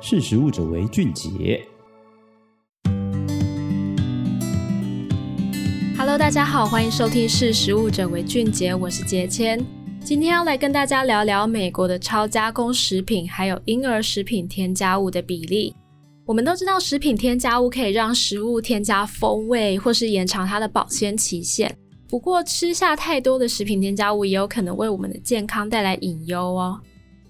识食物者为俊杰。Hello，大家好，欢迎收听《识食物者为俊杰》，我是杰谦。今天要来跟大家聊聊美国的超加工食品还有婴儿食品添加物的比例。我们都知道，食品添加物可以让食物添加风味，或是延长它的保鲜期限。不过，吃下太多的食品添加物也有可能为我们的健康带来隐忧哦。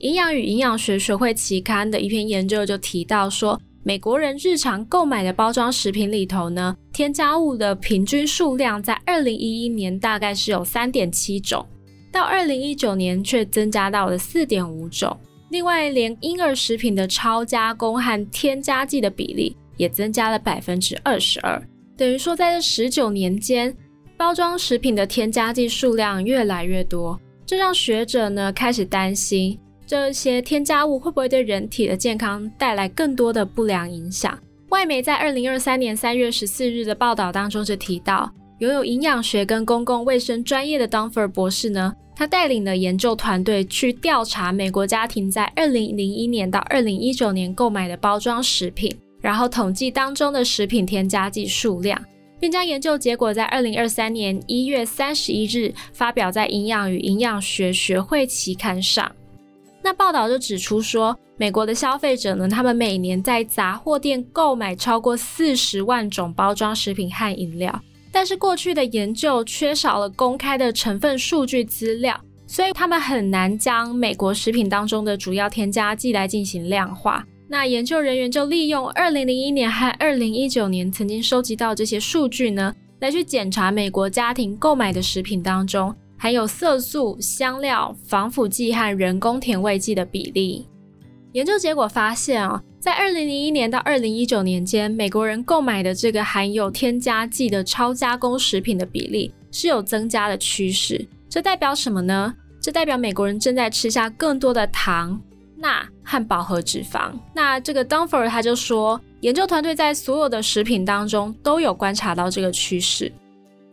营养与营养学学会期刊的一篇研究就提到说，美国人日常购买的包装食品里头呢，添加物的平均数量在二零一一年大概是有三点七种，到二零一九年却增加到了四点五种。另外，连婴儿食品的超加工和添加剂的比例也增加了百分之二十二，等于说在这十九年间，包装食品的添加剂数量越来越多，这让学者呢开始担心。这些添加物会不会对人体的健康带来更多的不良影响？外媒在二零二三年三月十四日的报道当中就提到，拥有营养学跟公共卫生专业的 Dunfer 博士呢，他带领的研究团队去调查美国家庭在二零零一年到二零一九年购买的包装食品，然后统计当中的食品添加剂数量，并将研究结果在二零二三年一月三十一日发表在《营养与营养学学会期刊》上。那报道就指出说，美国的消费者呢，他们每年在杂货店购买超过四十万种包装食品和饮料，但是过去的研究缺少了公开的成分数据资料，所以他们很难将美国食品当中的主要添加剂来进行量化。那研究人员就利用二零零一年和二零一九年曾经收集到这些数据呢，来去检查美国家庭购买的食品当中。含有色素、香料、防腐剂和人工甜味剂的比例。研究结果发现啊，在二零零一年到二零一九年间，美国人购买的这个含有添加剂的超加工食品的比例是有增加的趋势。这代表什么呢？这代表美国人正在吃下更多的糖、钠和饱和脂肪。那这个 Dunford 他就说，研究团队在所有的食品当中都有观察到这个趋势，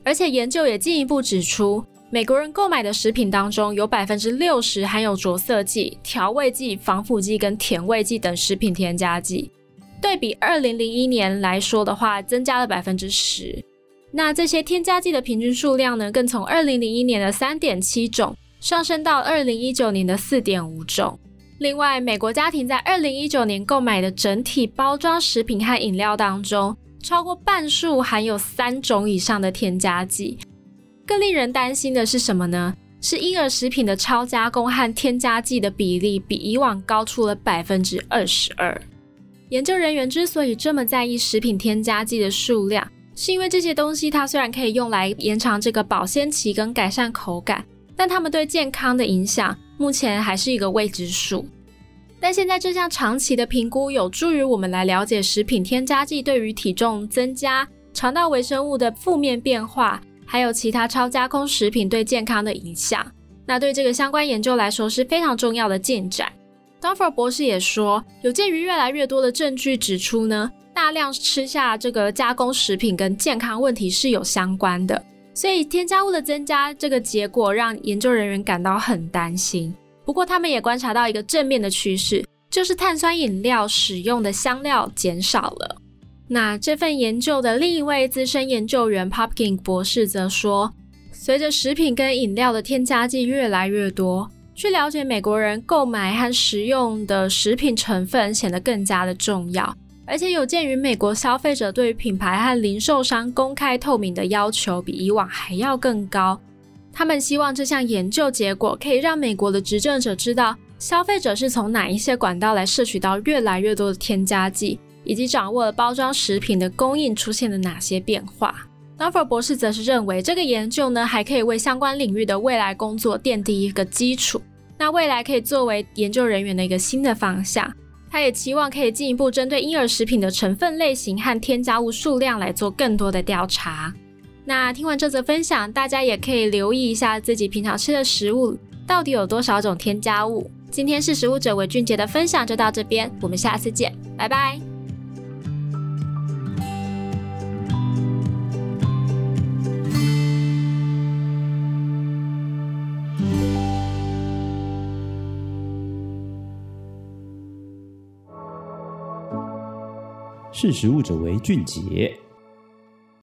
而且研究也进一步指出。美国人购买的食品当中，有百分之六十含有着色剂、调味剂、防腐剂跟甜味剂等食品添加剂。对比二零零一年来说的话，增加了百分之十。那这些添加剂的平均数量呢，更从二零零一年的三点七种上升到二零一九年的四点五种。另外，美国家庭在二零一九年购买的整体包装食品和饮料当中，超过半数含有三种以上的添加剂。更令人担心的是什么呢？是婴儿食品的超加工和添加剂的比例比以往高出了百分之二十二。研究人员之所以这么在意食品添加剂的数量，是因为这些东西它虽然可以用来延长这个保鲜期跟改善口感，但它们对健康的影响目前还是一个未知数。但现在这项长期的评估有助于我们来了解食品添加剂对于体重增加、肠道微生物的负面变化。还有其他超加工食品对健康的影响，那对这个相关研究来说是非常重要的进展。Donford 博士也说，有鉴于越来越多的证据指出呢，大量吃下这个加工食品跟健康问题是有相关的，所以添加物的增加这个结果让研究人员感到很担心。不过他们也观察到一个正面的趋势，就是碳酸饮料使用的香料减少了。那这份研究的另一位资深研究员 Popkin 博士则说，随着食品跟饮料的添加剂越来越多，去了解美国人购买和食用的食品成分显得更加的重要。而且有鉴于美国消费者对于品牌和零售商公开透明的要求比以往还要更高，他们希望这项研究结果可以让美国的执政者知道，消费者是从哪一些管道来摄取到越来越多的添加剂。以及掌握了包装食品的供应出现了哪些变化。Dunford 博士则是认为，这个研究呢还可以为相关领域的未来工作奠定一个基础。那未来可以作为研究人员的一个新的方向。他也期望可以进一步针对婴儿食品的成分类型和添加物数量来做更多的调查。那听完这则分享，大家也可以留意一下自己平常吃的食物到底有多少种添加物。今天是食物者为俊杰的分享就到这边，我们下次见，拜拜。识时务者为俊杰。